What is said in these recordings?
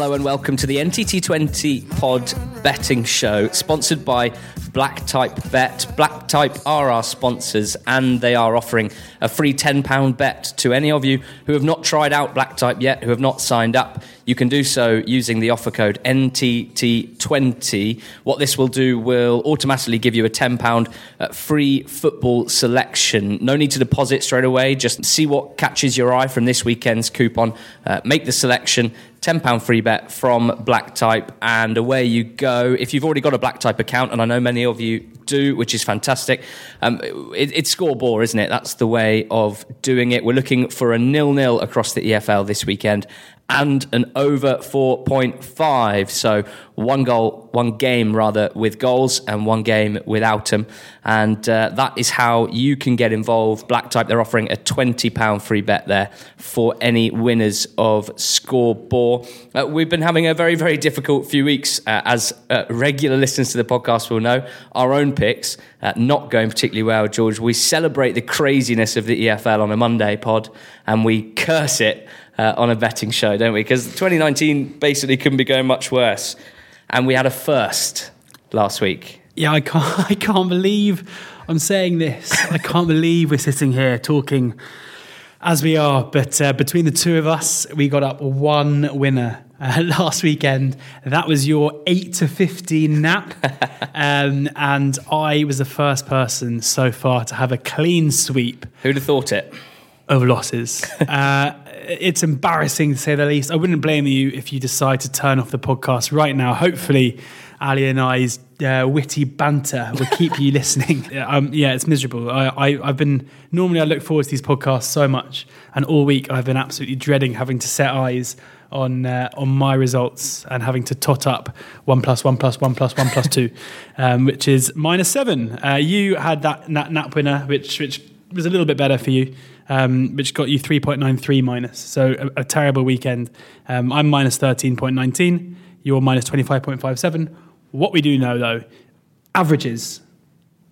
Hello and welcome to the NTT20 Pod Betting Show, sponsored by Black Type Bet. Black Type are our sponsors, and they are offering a free £10 bet to any of you who have not tried out Black Type yet, who have not signed up. You can do so using the offer code NTT20. What this will do will automatically give you a £10 uh, free football selection. No need to deposit straight away, just see what catches your eye from this weekend's coupon, uh, make the selection. £10 free bet from Black Type, and away you go. If you've already got a Black Type account, and I know many of you do, which is fantastic, um, it, it's ScoreBore, isn't it? That's the way of doing it. We're looking for a nil nil across the EFL this weekend, and an over 4.5. So one goal, one game rather with goals and one game without them. And uh, that is how you can get involved. Black Type, they're offering a £20 free bet there for any winners of ScoreBore. Uh, we've been having a very, very difficult few weeks, uh, as uh, regular listeners to the podcast will know. Our own picks uh, not going particularly well, George. We celebrate the craziness of the EFL on a Monday pod and we curse it uh, on a betting show, don't we? Because 2019 basically couldn't be going much worse. And we had a first last week. Yeah, I can't, I can't believe I'm saying this. I can't believe we're sitting here talking as we are. But uh, between the two of us, we got up one winner uh, last weekend. That was your 8 to 15 nap. um, and I was the first person so far to have a clean sweep. Who'd have thought it? Of losses. uh, it's embarrassing to say the least. I wouldn't blame you if you decide to turn off the podcast right now. Hopefully, Ali and I's uh, witty banter will keep you listening. Um, yeah, it's miserable. I, I, have been normally I look forward to these podcasts so much, and all week I've been absolutely dreading having to set eyes on uh, on my results and having to tot up one plus one plus one plus one plus two, um, which is minus seven. Uh, you had that nap, nap winner, which which was a little bit better for you um, which got you 3.93 minus. So a, a terrible weekend. Um, I'm minus 13.19. You're minus 25.57. What we do know, though, averages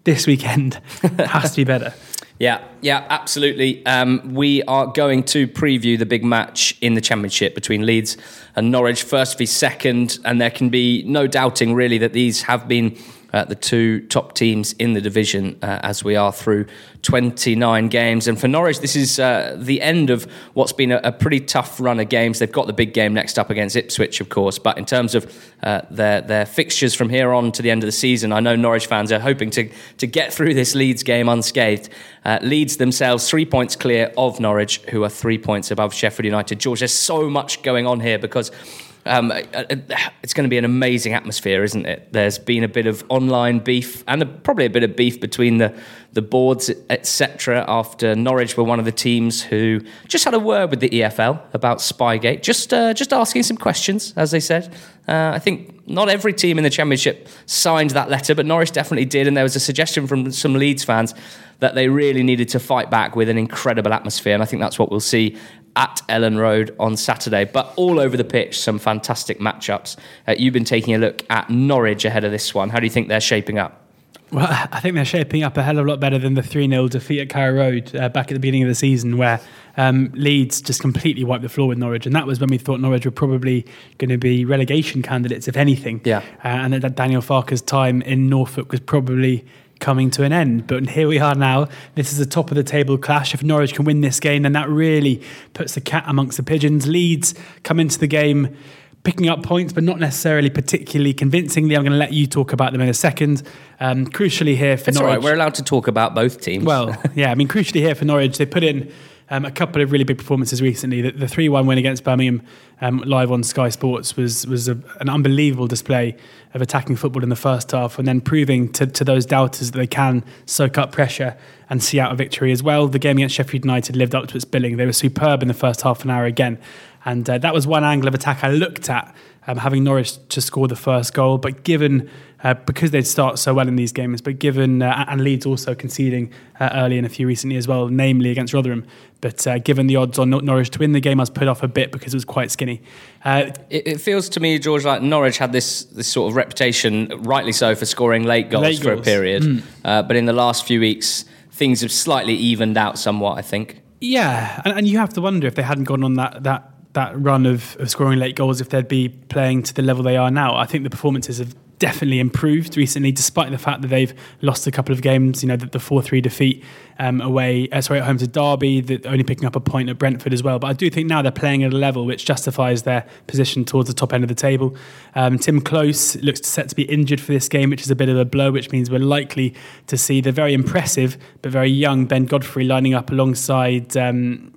this weekend has to be better. Yeah, yeah, absolutely. Um, we are going to preview the big match in the Championship between Leeds and Norwich, first v second, and there can be no doubting really that these have been uh, the two top teams in the division uh, as we are through 29 games. And for Norwich, this is uh, the end of what's been a, a, pretty tough run of games. They've got the big game next up against Ipswich, of course, but in terms of uh, their their fixtures from here on to the end of the season, I know Norwich fans are hoping to to get through this Leeds game unscathed. Uh, Leeds themselves three points clear of Norwich, who are three points above Sheffield United. George, there's so much going on here because um, uh, uh, it's going to be an amazing atmosphere, isn't it? There's been a bit of online beef and a, probably a bit of beef between the, the boards, etc. After Norwich were one of the teams who just had a word with the EFL about Spygate, just uh, just asking some questions, as they said. Uh, I think not every team in the Championship signed that letter, but Norwich definitely did, and there was a suggestion from some Leeds fans that they really needed to fight back with an incredible atmosphere, and I think that's what we'll see at Elland Road on Saturday. But all over the pitch, some fantastic matchups. Uh, you've been taking a look at Norwich ahead of this one. How do you think they're shaping up? Well, I think they're shaping up a hell of a lot better than the 3 0 defeat at Carrow Road uh, back at the beginning of the season, where um, Leeds just completely wiped the floor with Norwich. And that was when we thought Norwich were probably going to be relegation candidates, if anything. Yeah. Uh, and that Daniel Farke's time in Norfolk was probably coming to an end. But here we are now. This is a top of the table clash. If Norwich can win this game, then that really puts the cat amongst the pigeons. Leeds come into the game picking up points, but not necessarily particularly convincingly. I'm going to let you talk about them in a second. Um, crucially here for it's Norwich, we're allowed to talk about both teams. Well, yeah, I mean, crucially here for Norwich, they put in um, a couple of really big performances recently. The three one win against Birmingham um, live on Sky Sports was was a, an unbelievable display of attacking football in the first half, and then proving to, to those doubters that they can soak up pressure and see out a victory as well. The game against Sheffield United lived up to its billing. They were superb in the first half an hour again, and uh, that was one angle of attack I looked at um, having Norwich to score the first goal. But given, uh, because they'd start so well in these games, but given, uh, and Leeds also conceding uh, early in a few recently as well, namely against Rotherham. But uh, given the odds on Norwich to win the game, I was put off a bit because it was quite skinny. Uh, it, it, feels to me, George, like Norwich had this, this sort of reputation, rightly so, for scoring late goals late for goals. a period. Mm. but in the last few weeks, things have slightly evened out somewhat, I think. Yeah, and, and you have to wonder if they hadn't gone on that that that run of, of scoring late goals if they'd be playing to the level they are now. I think the performances have definitely improved recently, despite the fact that they've lost a couple of games. You know, the four three defeat um, away, uh, sorry, at home to Derby, that only picking up a point at Brentford as well. But I do think now they're playing at a level which justifies their position towards the top end of the table. Um, Timm Klose looks set to be injured for this game, which is a bit of a blow, which means we're likely to see the very impressive but very young Ben Godfrey lining up alongside. Um,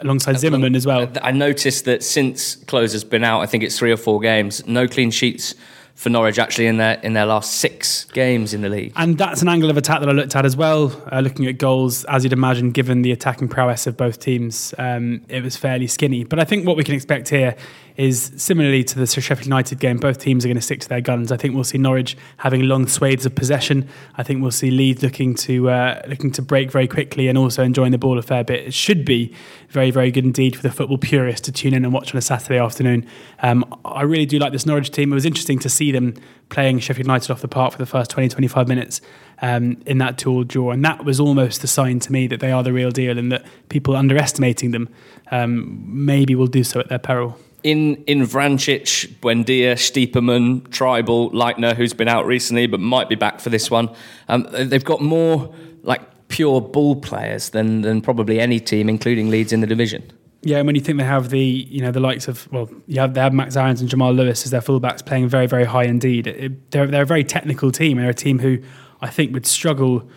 alongside Zimmermann as well. I noticed that since Klose has been out, I think it's three or four games, no clean sheets for Norwich actually in their in their last six games in the league. And that's an angle of attack that I looked at as well, uh, looking at goals. As you'd imagine, given the attacking prowess of both teams, um, it was fairly skinny. But I think what we can expect here is similarly to the Sheffield United game, both teams are going to stick to their guns. I think we'll see Norwich having long swathes of possession. I think we'll see Leeds looking to uh, looking to break very quickly and also enjoying the ball a fair bit. It should be very, very good indeed for the football purist to tune in and watch on a Saturday afternoon. Um, I really do like this Norwich team. It was interesting to see them playing Sheffield United off the park for the first 20, 25 minutes um, in that tool draw. And that was almost a sign to me that they are the real deal and that people underestimating them um, maybe will do so at their peril in in Vrancic, Buendia, Stiepermann, Trybull, Leitner, who's been out recently but might be back for this one. Um, they've got more like pure ball players than than probably any team, including Leeds in the division. Yeah, and when you think they have the you know the likes of well, you have they have Max Aarons and Jamal Lewis as their fullbacks playing very very high indeed. It, they're they're a very technical team they're a team who I think would struggle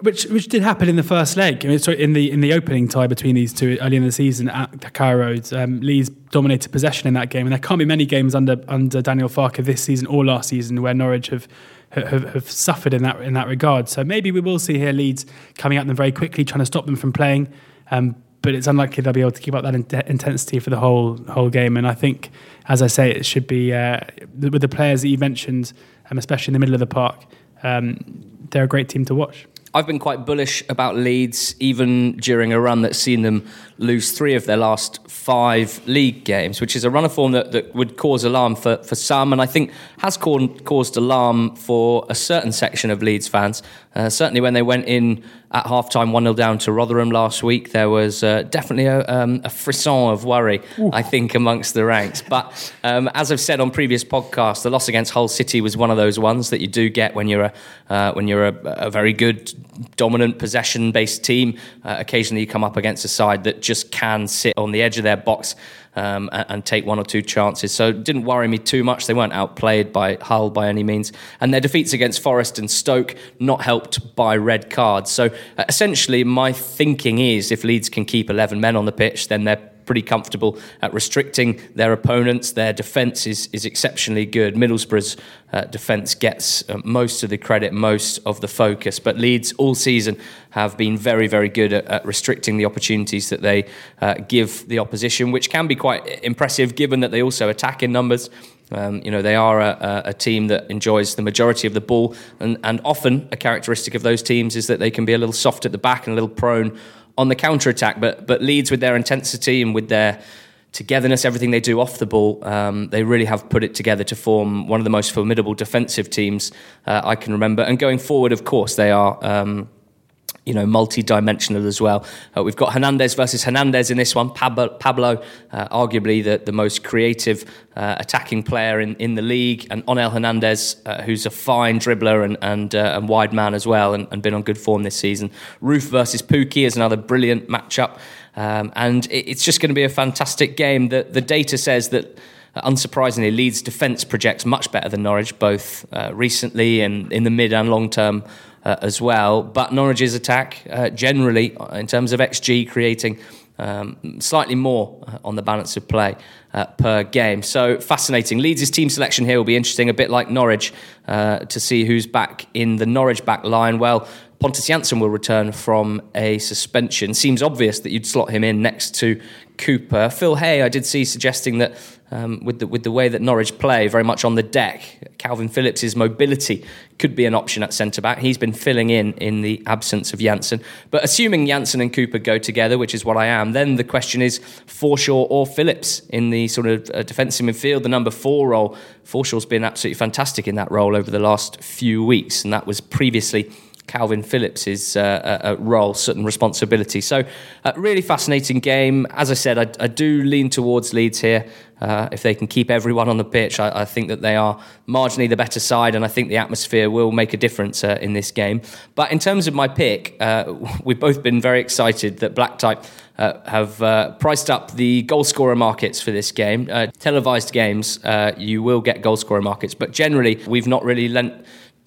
which which did happen in the first leg. I mean, sorry, in the in the opening tie between these two early in the season at the Road, um, Leeds dominated possession in that game, and there can't be many games under under Daniel Farke this season or last season where Norwich have. Have, have suffered in that in that regard. So maybe we will see here Leeds coming at them very quickly, trying to stop them from playing. Um, but it's unlikely they'll be able to keep up that in- intensity for the whole whole game. And I think, as I say, it should be uh, with the players that you mentioned, um, especially in the middle of the park. Um, they're a great team to watch. I've been quite bullish about Leeds, even during a run that's seen them lose three of their last five league games, which is a run of form that, that would cause alarm for, for some, and I think has caused, caused alarm for a certain section of Leeds fans. Uh, certainly, when they went in at halftime 1 0 down to Rotherham last week, there was uh, definitely a, um, a, frisson of worry, Ooh. I think, amongst the ranks. But um, as I've said on previous podcasts, the loss against Hull City was one of those ones that you do get when you're a, uh, when you're a, a, very good, dominant, possession based team. Uh, occasionally, you come up against a side that just can sit on the edge of their box um, and, and, take one or two chances. So it didn't worry me too much. They weren't outplayed by Hull by any means. And their defeats against Forest and Stoke not helped by red cards. So uh, essentially, my thinking is if Leeds can keep 11 men on the pitch, then they're pretty comfortable at restricting their opponents. Their defence is, is exceptionally good. Middlesbrough's uh, defence gets uh, most of the credit, most of the focus. But Leeds all season have been very, very good at, at restricting the opportunities that they uh, give the opposition, which can be quite impressive given that they also attack in numbers. Um, you know, they are a, a, team that enjoys the majority of the ball, and, and often a characteristic of those teams is that they can be a little soft at the back and a little prone on the counter attack. But but Leeds with their intensity and with their togetherness, everything they do off the ball, um, they really have put it together to form one of the most formidable defensive teams uh, I can remember. And going forward, of course, they are. Um, you know, multi-dimensional as well. Uh, we've got Hernandez versus Hernandez in this one. Pablo, Pablo uh, arguably the, the most creative uh, attacking player in, in the league, and Onel Hernandez, uh, who's a fine dribbler and and, uh, and wide man as well, and, and, been on good form this season. Roofe versus Pukki is another brilliant matchup, um, and it, it's just going to be a fantastic game. The the data says that. Uh, unsurprisingly, Leeds' defence projects much better than Norwich, both recently and in the mid and long term uh, as well. But Norwich's attack, uh, generally, uh, in terms of XG, creating um, slightly more uh, on the balance of play uh, per game. So fascinating. Leeds' team selection here will be interesting, a bit like Norwich, uh, to see who's back in the Norwich back line. Well, Pontus Jansson will return from a suspension. Seems obvious that you'd slot him in next to Cooper. Phil Hay, I did see suggesting that um, with the with the way that Norwich play, very much on the deck, Kalvin Phillips' mobility could be an option at centre back. He's been filling in in the absence of Jansson. But assuming Jansson and Cooper go together, which is what I am, then the question is Forshaw or Phillips in the sort of uh, defensive midfield, the number four role. Forshaw's been absolutely fantastic in that role over the last few weeks, and that was previously Kalvin Phillips' uh, uh, uh, role, certain responsibility. So, uh, really fascinating game. As I said, I, I do lean towards Leeds here. Uh, if they can keep everyone on the pitch, I, I, think that they are marginally the better side, and I think the atmosphere will make a difference uh, in this game. But in terms of my pick, we've both been very excited that Black Type have priced up the goal scorer markets for this game. televised games, you will get goal scorer markets, but generally, we've not really lent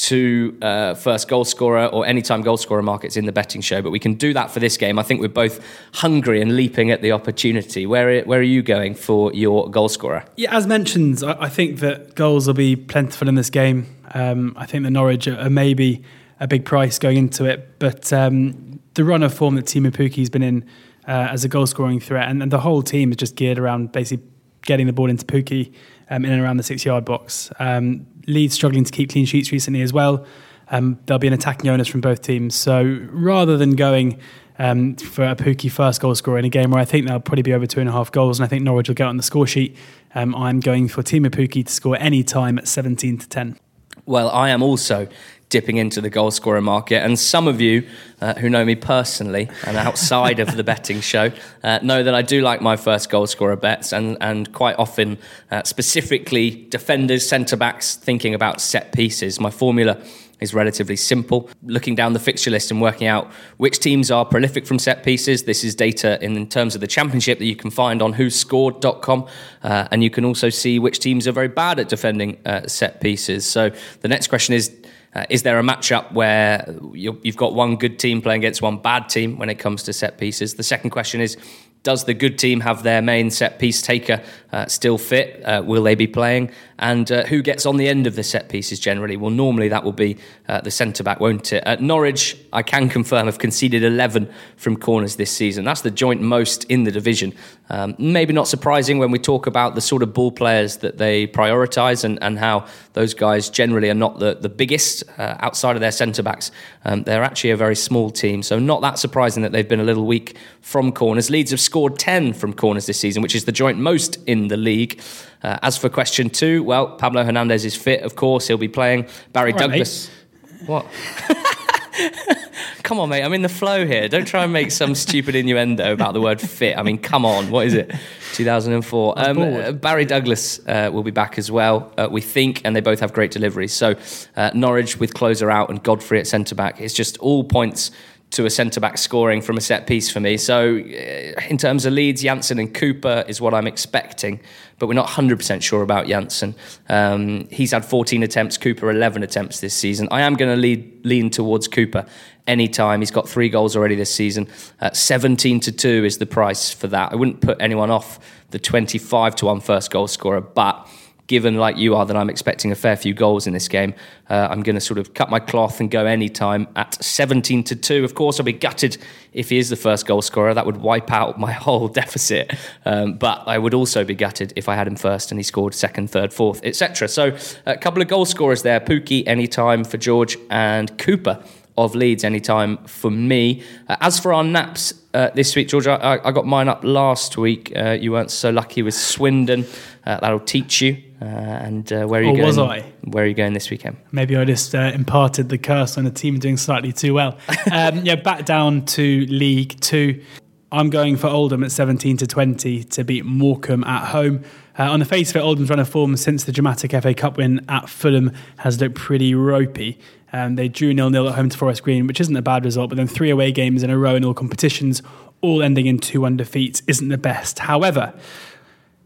to uh, first goal scorer or anytime goal scorer markets in the betting show, but we can do that for this game. I think we're both hungry and leaping at the opportunity. Where, where are you going for your goal scorer? Yeah, as mentioned, I, think that goals will be plentiful in this game. Um, I think the Norwich are, maybe a big price going into it, but um, the run of form that Teemu Pukki's been in uh, as a goal scoring threat, and, and, the whole team is just geared around basically getting the ball into Pukki um, in and around the six yard box. Um, Leeds struggling to keep clean sheets recently as well. Um, there'll be an attacking onus from both teams. So rather than going um, for a Pukki first goal scorer in a game where I think they'll probably be over two and a half goals, and I think Norwich will get on the score sheet, um, I'm going for Teemu Pukki to score any time at 17 to 10. Well, I am also dipping into the goal scorer market. And some of you uh, who know me personally and outside of the betting show uh, know that I do like my first goal scorer bets and, and quite often, uh, specifically defenders, centre backs, thinking about set pieces. My formula is relatively simple. Looking down the fixture list and working out which teams are prolific from set pieces. This is data in terms of the championship that you can find on whoscored.com. Uh, and you can also see which teams are very bad at defending uh, set pieces. So the next question is uh, is there a matchup where you've got one good team playing against one bad team when it comes to set pieces? The second question is does the good team have their main set piece taker uh, still fit? Uh, will they be playing? And uh, who gets on the end of the set pieces generally? Well, normally that will be uh, the centre back, won't it? At Norwich, I can confirm, have conceded 11 from corners this season. That's the joint most in the division. Um, maybe not surprising when we talk about the sort of ball players that they prioritise and, and how those guys generally are not the, the biggest uh, outside of their centre backs. Um, they're actually a very small team, so not that surprising that they've been a little weak from corners. Leeds have scored 10 from corners this season, which is the joint most in the league. Uh, as for question two, well, Pablo Hernandez is fit, of course. He'll be playing. Barry right, Douglas. Mate. What? come on, mate. I'm in the flow here. Don't try and make some stupid innuendo about the word fit. I mean, come on. What is it? 2004. Um, uh, Barry Douglas uh, will be back as well, uh, we think, and they both have great deliveries. So uh, Norwich with closer out and Godfrey at centre back. It's just all points to a centre back scoring from a set piece for me. So, uh, in terms of Leeds, Jansson and Cooper is what I'm expecting, but we're not 100% sure about Jansson. Um, he's had 14 attempts, Cooper 11 attempts this season. I am going to lean towards Cooper anytime. He's got three goals already this season. Uh, 17 to 2 is the price for that. I wouldn't put anyone off the 25 to 1 first goal scorer, but given like you are that I'm expecting a fair few goals in this game, uh, I'm going to sort of cut my cloth and go anytime at 17 to 2. Of course, I'll be gutted if he is the first goal scorer. That would wipe out my whole deficit. Um, but I would also be gutted if I had him first and he scored second, third, fourth, etc. So a couple of goal scorers there Pukki anytime for George and Cooper of Leeds anytime for me. Uh, as for our naps uh, this week, George, I, I, got mine up last week. Uh, you weren't so lucky with Swindon. Uh, that'll teach you. Uh, and uh, where are you or going? was I? Where are you going this weekend? Maybe I just imparted the curse on the team doing slightly too well. um, yeah, back down to League Two. I'm going for Oldham at 17 to 20 to beat Morecambe at home. Uh, on the face of it, Oldham's run of form since the dramatic FA Cup win at Fulham has looked pretty ropey. Um, they drew 0 0 at home to Forest Green, which isn't a bad result, but then three away games in a row in all competitions, all ending in 2 1 defeats, isn't the best. However,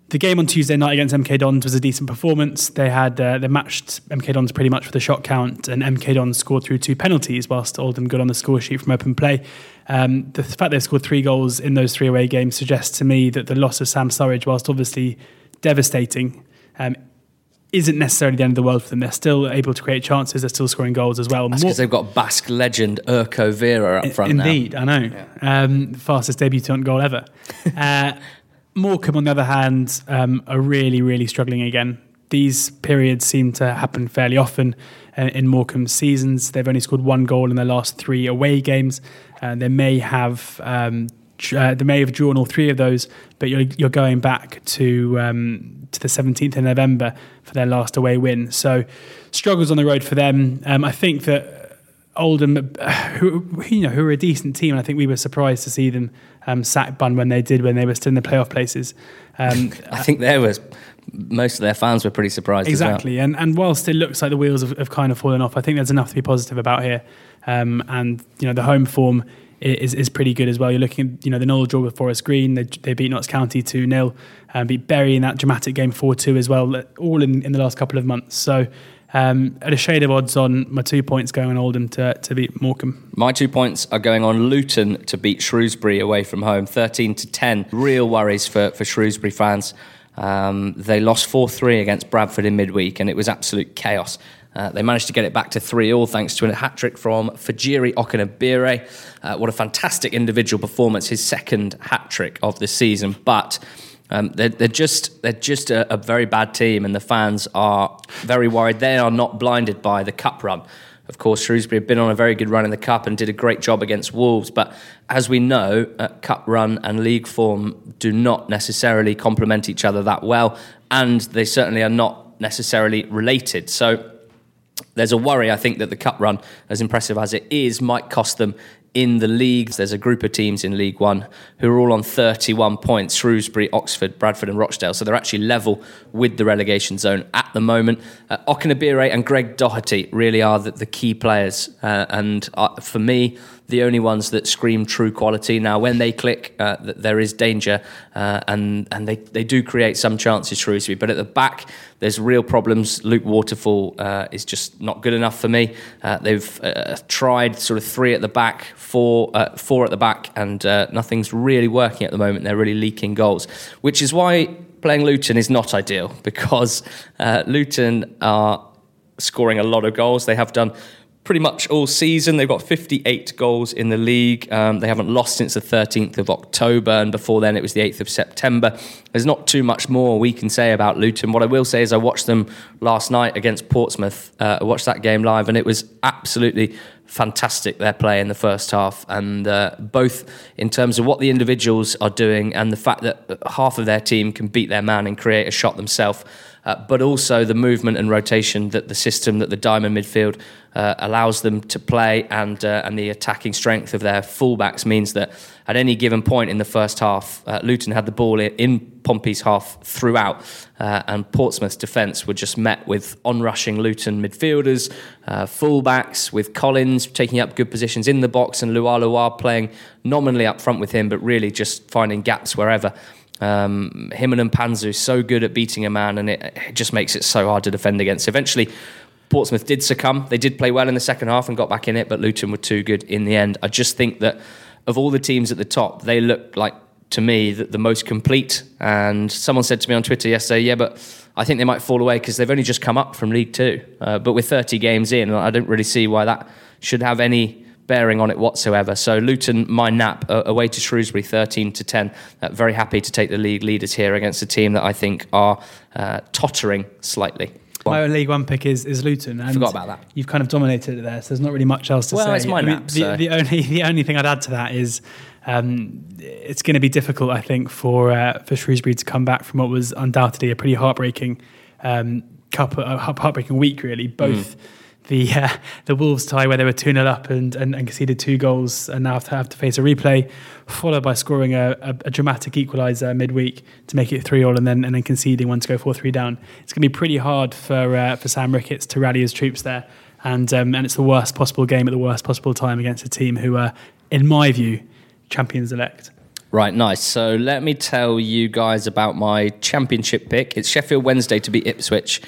the game on Tuesday night against MK Dons was a decent performance. They had uh, they matched MK Dons pretty much for the shot count, and MK Dons scored through two penalties, whilst Oldham got on the score sheet from open play. Um, the fact they've scored three goals in those three away games suggests to me that the loss of Sam Surridge, whilst obviously devastating, um, isn't necessarily the end of the world for them. They're still able to create chances. They're still scoring goals as well. That's because they've got Basque legend Urko Vera up front Indeed, now. I know. Yeah. Um, fastest debutant goal ever. uh, Morecambe, on the other hand, um, are really, really struggling again. These periods seem to happen fairly often uh, in Morecambe's seasons. They've only scored one goal in their last three away games. Uh, they may have um, uh, they may have drawn all three of those, but you're, you're going back to um, to the 17th of November for their last away win. So struggles on the road for them. Um, I think that Oldham, uh, who, you know, who are a decent team, and I think we were surprised to see them um, sack Bunn when they did when they were still in the playoff places. Um, I think there was most of their fans were pretty surprised. Exactly, well. and and whilst it looks like the wheels have, have, kind of fallen off, I think there's enough to be positive about here. Um, and you know, the home form is is pretty good as well. You're looking, at, you know, the Knoll draw with Forest Green. They, they beat Notts County two 0 and beat Bury in that dramatic game four two as well. All in, in the last couple of months. So um, at a shade of odds on my two points going on Oldham to, to beat Morecambe. My two points are going on Luton to beat Shrewsbury away from home, 13 to 10. Real worries for, for Shrewsbury fans. Um, they lost 4 3 against Bradford in midweek, and it was absolute chaos. Uh, they managed to get it back to 3 all thanks to a hat trick from Fejiri Okenabirhie. Uh, what a fantastic individual performance, his second hat trick of the season. But um, they're, they're, just they're just a, a, very bad team, and the fans are very worried. They are not blinded by the cup run. Of course, Shrewsbury have been on a very good run in the cup and did a great job against Wolves. But as we know, uh, cup run and league form do not necessarily complement each other that well, and they certainly are not necessarily related. So there's a worry, I think, that the cup run, as impressive as it is, might cost them in the leagues. There's a group of teams in League One who are all on 31 points Shrewsbury, Oxford, Bradford, and Rochdale. So they're actually level with the relegation zone at the moment. Uh, Okenabirhie and Greg Docherty really are the, the key players. Uh, and uh, for me, the only ones that scream true quality. Now, when they click, uh, there is danger, uh, and and they, they do create some chances, Shrewsbury. But at the back, there's real problems. Luke Waterfall uh, is just not good enough for me. Uh, they've uh, tried sort of three at the back, four uh, four at the back, and nothing's really working at the moment. They're really leaking goals, which is why playing Luton is not ideal because Luton are scoring a lot of goals. They have done pretty much all season. They've got 58 goals in the league. Um, they haven't lost since the 13th of October, and before then it was the 8th of September. There's not too much more we can say about Luton. What I will say is I watched them last night against Portsmouth. Uh, I watched that game live, and it was absolutely fantastic their play in the first half, and uh, both in terms of what the individuals are doing and the fact that half of their team can beat their man and create a shot themselves uh, but also the movement and rotation that the system that the diamond midfield uh, allows them to play, and uh, and the attacking strength of their fullbacks means that at any given point in the first half, uh, Luton had the ball in Pompey's half throughout, uh, and Portsmouth's defence were just met with onrushing Luton midfielders, fullbacks, with Collins taking up good positions in the box, and Lealoa playing nominally up front with him, but really just finding gaps wherever. Um, him and Mpanzu so good at beating a man, and it, it, just makes it so hard to defend against. Eventually, Portsmouth did succumb. They did play well in the second half and got back in it, but Luton were too good in the end. I just think that of all the teams at the top, they look like to me the, the most complete. And someone said to me on Twitter yesterday, "Yeah, but I think they might fall away because they've only just come up from League Two. Uh, but with 30 games in, I don't really see why that should have any." Bearing on it whatsoever. So Luton, my nap uh, away to Shrewsbury, thirteen to ten. Uh, very happy to take the league leaders here against a team that I think are uh, tottering slightly. My own League One pick is, is Luton. And Forgot about that. You've kind of dominated it there, so there's not really much else to well, say. Well, it's my nap. mean, the, so. the, only the only thing I'd add to that is um, it's going to be difficult, I think, for uh, for Shrewsbury to come back from what was undoubtedly a pretty heartbreaking um, cup, uh, heartbreaking week. Really, both. Mm the uh, the Wolves tie where they were 2 0 up and, and, and, conceded two goals and now have to, have to face a replay, followed by scoring a, a, a dramatic equaliser midweek to make it 3 all and then and then conceding one to go 4 3 down. It's going to be pretty hard for uh, for Sam Ricketts to rally his troops there. And, um, and it's the worst possible game at the worst possible time against a team who are, in my view, champions elect. Right, nice. So let me tell you guys about my championship pick. It's Sheffield Wednesday to beat Ipswich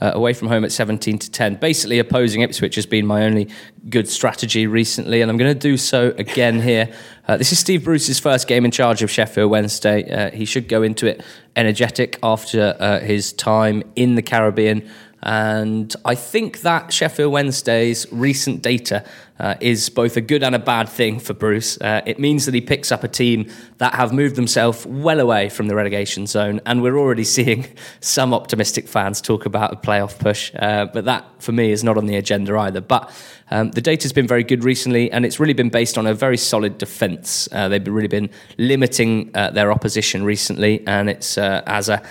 uh, away from home at 17 to 10. Basically, opposing Ipswich has been my only good strategy recently, and I'm going to do so again here. Uh, this is Steve Bruce's first game in charge of Sheffield Wednesday. Uh, he should go into it energetic after uh, his time in the Caribbean. And I think that Sheffield Wednesday's recent data uh, is both a good and a bad thing for Bruce. Uh, it means that he picks up a team that have moved themselves well away from the relegation zone, and we're already seeing some optimistic fans talk about a playoff push. Uh, but that, for me, is not on the agenda either. But um, the data's been very good recently, and it's really been based on a very solid defence. Uh, they've really been limiting uh, their opposition recently, and it's uh, as a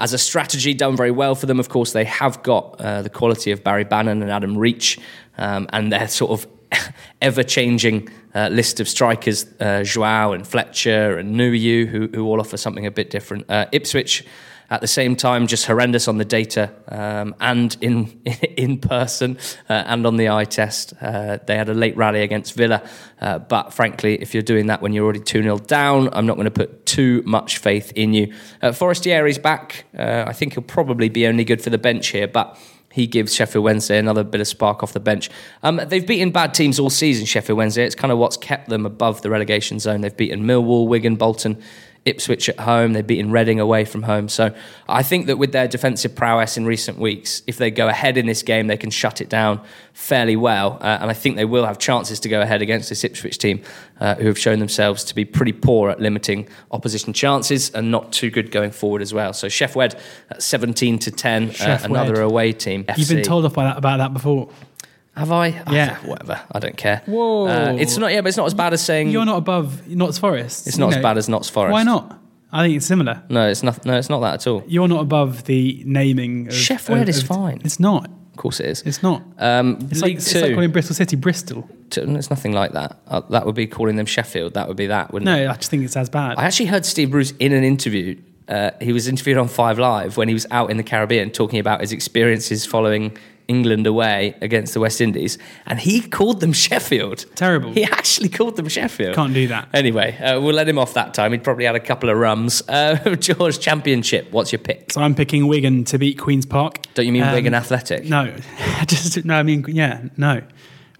as a strategy done very well for them. Of course, they have got uh, the quality of Barry Bannan and Adam Reach, um, and their sort of ever changing uh, list of strikers, uh, Joao and Fletcher and Nuhiu, who, who all offer something a bit different. Uh, Ipswich at the same time, just horrendous on the data um, and in in person uh, and on the eye test. Uh, they had a late rally against Villa, uh, but frankly, if you're doing that when you're already 2 0 down, I'm not going to put too much faith in you. Uh, Forestieri's back. Uh, I think he'll probably be only good for the bench here, but he gives Sheffield Wednesday another bit of spark off the bench. Um, they've beaten bad teams all season, Sheffield Wednesday. It's kind of what's kept them above the relegation zone. They've beaten Millwall, Wigan, Bolton. Ipswich at home. They've beaten Reading away from home. So I think that with their defensive prowess in recent weeks, if they go ahead in this game, they can shut it down fairly well. Uh, and I think they will have chances to go ahead against this Ipswich team, uh, who have shown themselves to be pretty poor at limiting opposition chances and not too good going forward as well. So Chef Wed at 17 to 10, uh, another away team. You've been told off by that, about that before. Have I? Yeah. Oh, whatever. I don't care. Whoa. Uh, it's not. Yeah, but it's not as bad as saying You're not above Notts Forest. it's not as know. bad as Notts Forest. Why not? I think it's similar. No, it's not. No, it's not that at all. You're not above the naming. Of, Sheff of- is of- fine. It's not. Of course, it is. It's not. Um, It's like, it's like calling Bristol City Bristol. it's nothing like that. Uh, that would be calling them Sheffield. That would be that, wouldn't it? No, I just think it's as bad. I actually heard Steve Bruce in an interview. Uh, he was interviewed on Five Live when he was out in the Caribbean talking about his experiences following England away against the West Indies, and he called them Sheffield. Terrible. He actually called them Sheffield. Can't do that. Anyway, uh, we'll let him off that time. He'd probably had a couple of rums. Uh, George, Championship. What's your pick? So I'm picking Wigan to beat Queens Park. Don't you mean Um, Wigan Athletic? No, just no. I mean, yeah, no.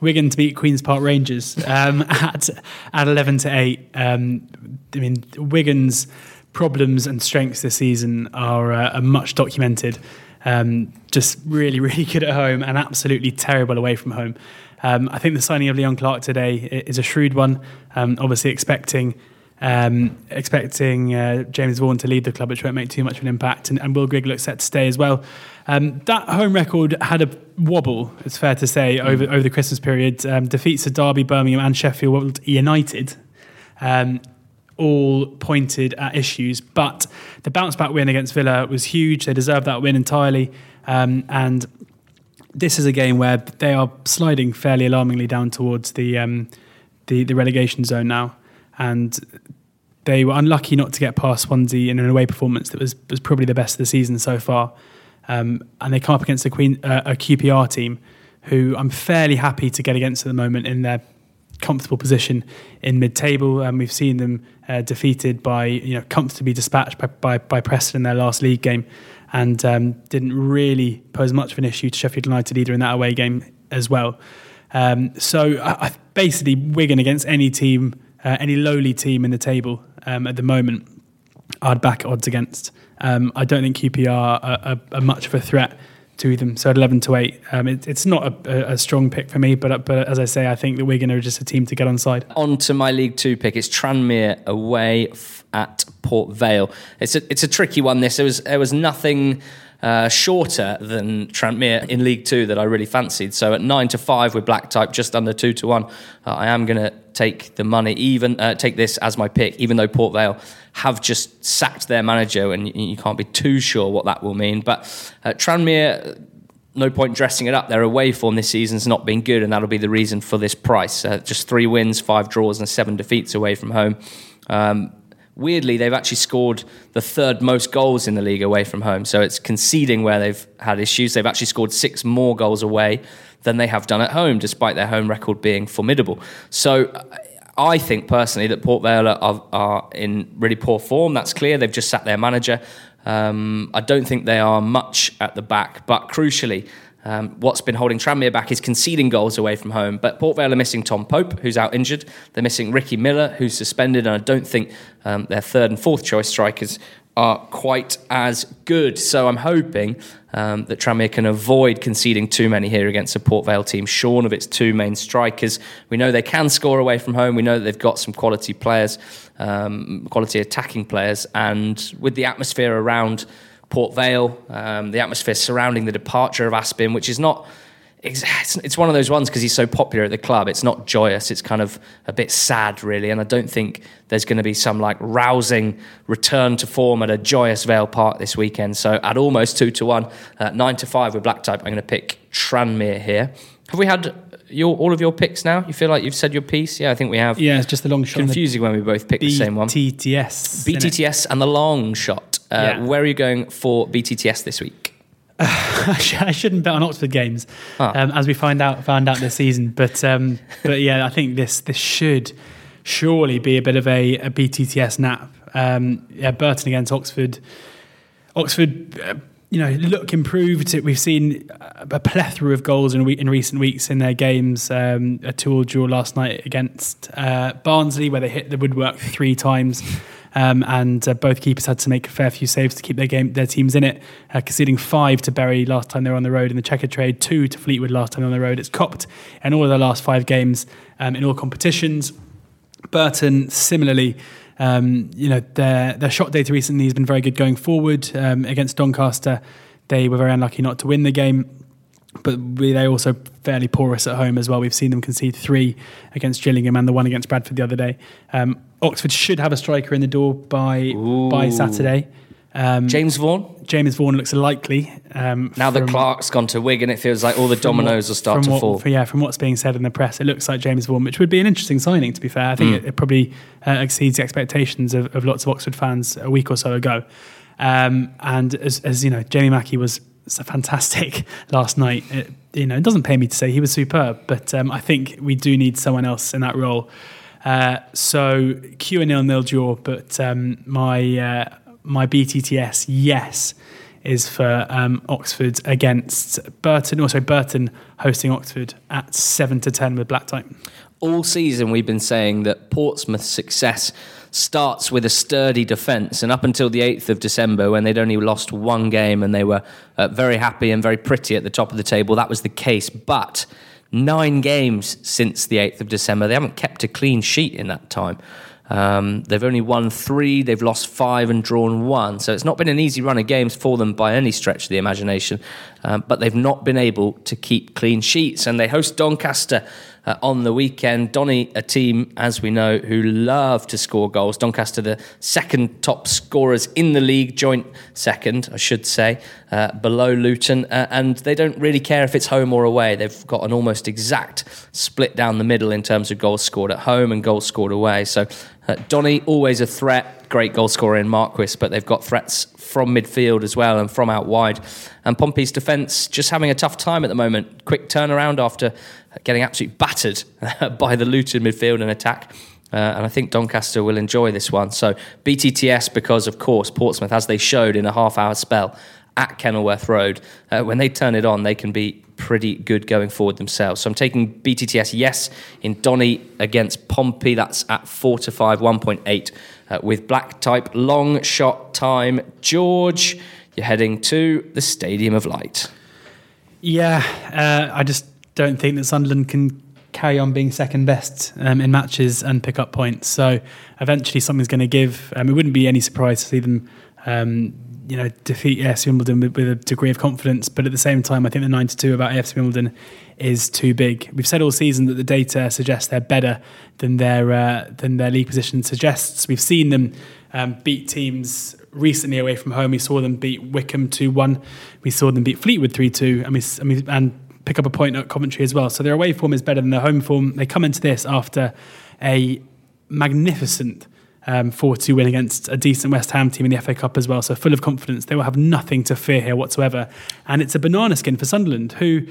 Wigan to beat Queens Park Rangers um, at at eleven to eight. Um, I mean, Wigan's problems and strengths this season are, uh, are much documented. Um, just really, really good at home and absolutely terrible away from home. Um, I think the signing of Leon Clarke today is a shrewd one. Um, obviously, expecting um, expecting uh, James Vaughan to lead the club, which won't make too much of an impact, and, and Will Grigg looks set to stay as well. Um, that home record had a wobble, it's fair to say, over over the Christmas period. Um, defeats to Derby, Birmingham, and Sheffield United. Um, all pointed at issues, but the bounce back win against Villa was huge. They deserved that win entirely, um, and this is a game where they are sliding fairly alarmingly down towards the um, the, the relegation zone now, and they were unlucky not to get past Swansea in an away performance that was was probably the best of the season so far. Um, and they come up against a Queen uh, a QPR team who I'm fairly happy to get against at the moment in their comfortable position in mid-table. And we've seen them uh, defeated by you know comfortably dispatched by, by, by Preston in their last league game, and um, didn't really pose much of an issue to Sheffield United either in that away game as well. Um, so I, I, basically, Wigan against any team, uh, any lowly team in the table um, at the moment, I'd back odds against. Um, I don't think QPR are, are, are much of a threat to them. So at 11 to 8, um, it, it's not a, a, strong pick for me, but, but as I say, I think that Wigan are just a team to get on side. On to my League Two pick. It's Tranmere away f- at Port Vale. It's a, it's a tricky one, this. There was, there was nothing. Uh, shorter than Tranmere in League Two that I really fancied. So at nine to five with black type, just under two to one, uh, I am going to take the money, even uh, take this as my pick, even though Port Vale have just sacked their manager, and you, you can't be too sure what that will mean. But uh, Tranmere. No point dressing it up. Their away form this season's not been good, and that'll be the reason for this price. Uh, just three wins, five draws, and seven defeats away from home. Um, weirdly, they've actually scored the third most goals in the league away from home. So it's conceding where they've had issues. They've actually scored six more goals away than they have done at home, despite their home record being formidable. So I think personally that Port Vale are, are in really poor form. That's clear. They've just sacked their manager. Um, I don't think they are much at the back, but crucially, um, what's been holding Tranmere back is conceding goals away from home. But Port Vale are missing Tom Pope, who's out injured. They're missing Ricky Miller, who's suspended, and I don't think um, their third and fourth choice strikers are quite as good. So I'm hoping um, that Tranmere can avoid conceding too many here against a Port Vale team, shorn of its two main strikers. We know they can score away from home. We know that they've got some quality players, um, quality attacking players, and with the atmosphere around Port Vale, um, the atmosphere surrounding the departure of Aspin, which is not. It's, it's one of those ones because he's so popular at the club. It's not joyous. It's kind of a bit sad, really. And I don't think there's going to be some like rousing return to form at a joyous Vale Park this weekend. So at almost two to one, uh, nine to five with black type, I'm going to pick Tranmere here. Have we had your all of your picks now? You feel like you've said your piece? Yeah, I think we have. Yeah, it's just the long shot. Confusing when we both picked the same one. BTTS. BTTS and the long shot. Uh, Yeah. Where are you going for BTTS this week? I I shouldn't bet on Oxford games, Ah. um, as we find out found out this season. But um, but yeah, I think this this should surely be a bit of a, a BTTS nap. Um, yeah, Burton against Oxford. Oxford, uh, you know, look improved. We've seen a plethora of goals in, in recent weeks in their games. Um, a two-all draw last night against uh, Barnsley, where they hit the woodwork three times, um, and uh, both keepers had to make a fair few saves to keep their game, their teams in it. Uh, conceding five to Bury last time they were on the road in the Checkatrade, two to Fleetwood last time on the road. It's copped in all of their last five games um, in all competitions. Burton, similarly, um, you know, their their shot data recently has been very good going forward. Um, against Doncaster, they were very unlucky not to win the game, but we- they also fairly porous at home as well. We've seen them concede three against Gillingham and the one against Bradford the other day. Um, Oxford should have a striker in the door by by Saturday. Um, James Vaughan. James Vaughan looks likely. Um, Now from- Clarke's gone to Wigan, it feels like all the dominoes what- will start from to what- fall. for- yeah, from what's being said in the press, it looks like James Vaughan, which would be an interesting signing. To be fair, I think Mm. it, it probably uh, exceeds the expectations of, of lots of Oxford fans a week or so ago. Um, and as, as you know, Jamie Mackie was fantastic last night. It, you know, it doesn't pay me to say he was superb, but um, I think we do need someone else in that role. Uh, so Q a nil nil draw, but um, my uh, my BTTS yes is for um, Oxford against Burton. Also, Burton hosting Oxford at seven to ten with black type. all season we've been saying that Portsmouth's success starts with a sturdy defence, and up until the 8th of December, when they'd only lost one game and they were uh, very happy and very pretty at the top of the table, that was the case. But nine games since the 8th of December, they haven't kept a clean sheet in that time. Um, they've only won three, they've lost five and drawn one. So it's not been an easy run of games for them by any stretch of the imagination. Um, but they've not been able to keep clean sheets. And they host Doncaster uh, on the weekend. Donny, a team, as we know, who love to score goals. Doncaster, the second top scorers in the league, joint second, I should say, uh, below Luton. Uh, and they don't really care if it's home or away. They've got an almost exact split down the middle in terms of goals scored at home and goals scored away. So uh, Donny, always a threat. Great goal scorer in Marquis, but they've got threats from midfield as well and from out wide. And Pompey's defence just having a tough time at the moment. Quick turnaround after getting absolutely battered by the Luton midfield and attack. Uh, and I think Doncaster will enjoy this one. So BTTS, because of course Portsmouth, as they showed in a half-hour spell at Kenilworth Road, uh, when they turn it on, they can be pretty good going forward themselves. So I'm taking BTTS yes in Donny against Pompey. That's at four to five, 1.8 uh, with black type long shot time. George, you're heading to the Stadium of Light. Yeah, uh, I just don't think that Sunderland can carry on being second best um, in matches and pick up points. So eventually something's going to give. Um, it wouldn't be any surprise to see them, um, you know, defeat AFC Wimbledon with, with a degree of confidence. But at the same time, I think the 92 about AFC Wimbledon is too big. We've said all season that the data suggests they're better than their uh, than their league position suggests. We've seen them um, beat teams recently away from home. We saw them beat Wycombe 2 1. We saw them beat Fleetwood 3 2. And, we, and, we, and pick up a point at Coventry as well. So their away form is better than their home form. They come into this after a magnificent um, 4 2 win against a decent West Ham team in the FA Cup as well. So full of confidence. They will have nothing to fear here whatsoever. And it's a banana skin for Sunderland, who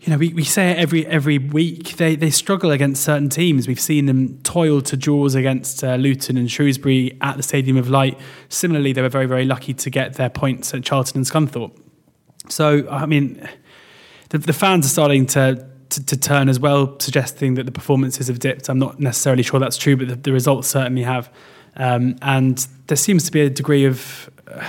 you know, we, we say it every every week. They they struggle against certain teams. We've seen them toil to draws against uh, Luton and Shrewsbury at the Stadium of Light. Similarly, they were very very lucky to get their points at Charlton and Scunthorpe. So I mean, the, the fans are starting to, to to turn as well, suggesting that the performances have dipped. I'm not necessarily sure that's true, but the, the results certainly have. Um, and there seems to be a degree of uh,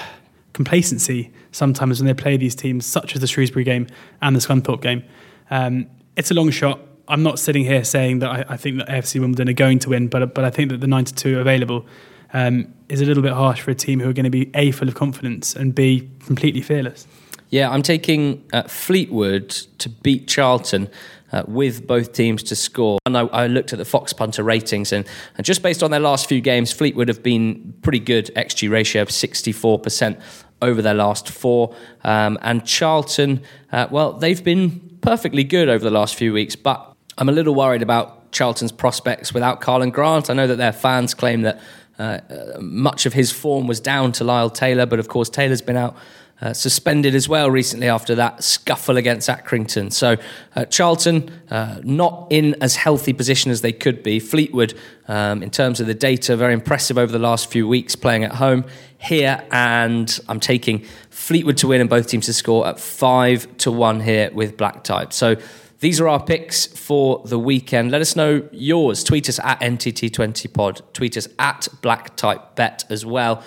complacency sometimes when they play these teams, such as the Shrewsbury game and the Scunthorpe game. Um, it's a long shot. I'm not sitting here saying that I, I think that AFC Wimbledon are going to win, but but I think that the 92 available um, is a little bit harsh for a team who are going to be a full of confidence and b completely fearless. Yeah, I'm taking uh, Fleetwood to beat Charlton. Uh, with both teams to score. And I, I, looked at the Fox punter ratings, and, and just based on their last few games, Fleetwood have been pretty good XG ratio of 64% over their last four. Um, and Charlton, uh, well, they've been perfectly good over the last few weeks, but I'm a little worried about Charlton's prospects without Karlan Grant. I know that their fans claim that uh, much of his form was down to Lyle Taylor, but of course, Taylor's been out. Uh, suspended as well recently after that scuffle against Accrington. So uh, Charlton uh, not in as healthy position as they could be. Fleetwood, um, in terms of the data, very impressive over the last few weeks playing at home here, and I'm taking Fleetwood to win and both teams to score at five to one here with black type. So these are our picks for the weekend. Let us know yours. Tweet us at NTT20pod. Tweet us at Black Type Bet as well.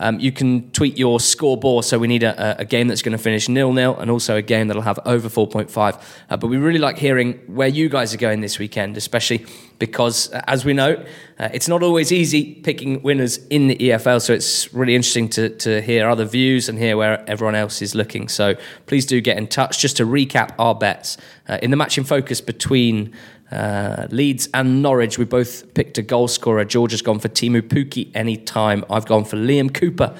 Um, you can tweet your ScoreBore. So we need a, a game that's going to finish nil nil, and also a game that'll have over 4.5. Uh, but we really like hearing where you guys are going this weekend, especially because, uh, as we know, uh, it's not always easy picking winners in the EFL. So it's really interesting to, to hear other views and hear where everyone else is looking. So please do get in touch. Just to recap our bets uh, in the match in focus between uh, Leeds and Norwich, we both picked a goal scorer. George has gone for Teemu Pukki anytime. I've gone for Liam Cooper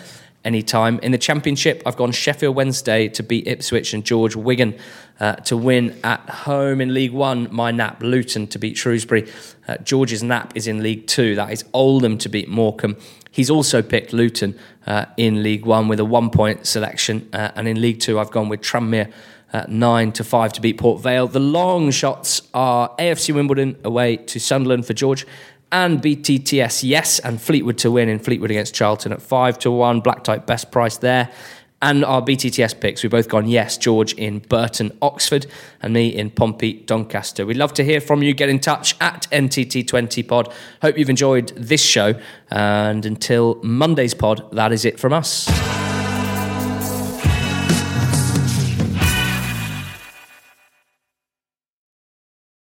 anytime. In the Championship, I've gone Sheffield Wednesday to beat Ipswich and George Wigan uh, to win at home in League One. My nap, Luton to beat Shrewsbury. Uh, George's nap is in League Two. That is Oldham to beat Morecambe. He's also picked Luton uh, in League One with a one point selection. Uh, and in League Two, I've gone with Tranmere at 9 to 5 to beat Port Vale. The long shots are AFC Wimbledon away to Sunderland for George and BTTS yes and Fleetwood to win in Fleetwood against Charlton at 5 to 1 black type best price there and our BTTS picks. We've both gone yes, George in Burton, Oxford, and me in Pompey, Doncaster. We'd love to hear from you. Get in touch at NTT20pod. Hope you've enjoyed this show. And until Monday's pod, that is it from us.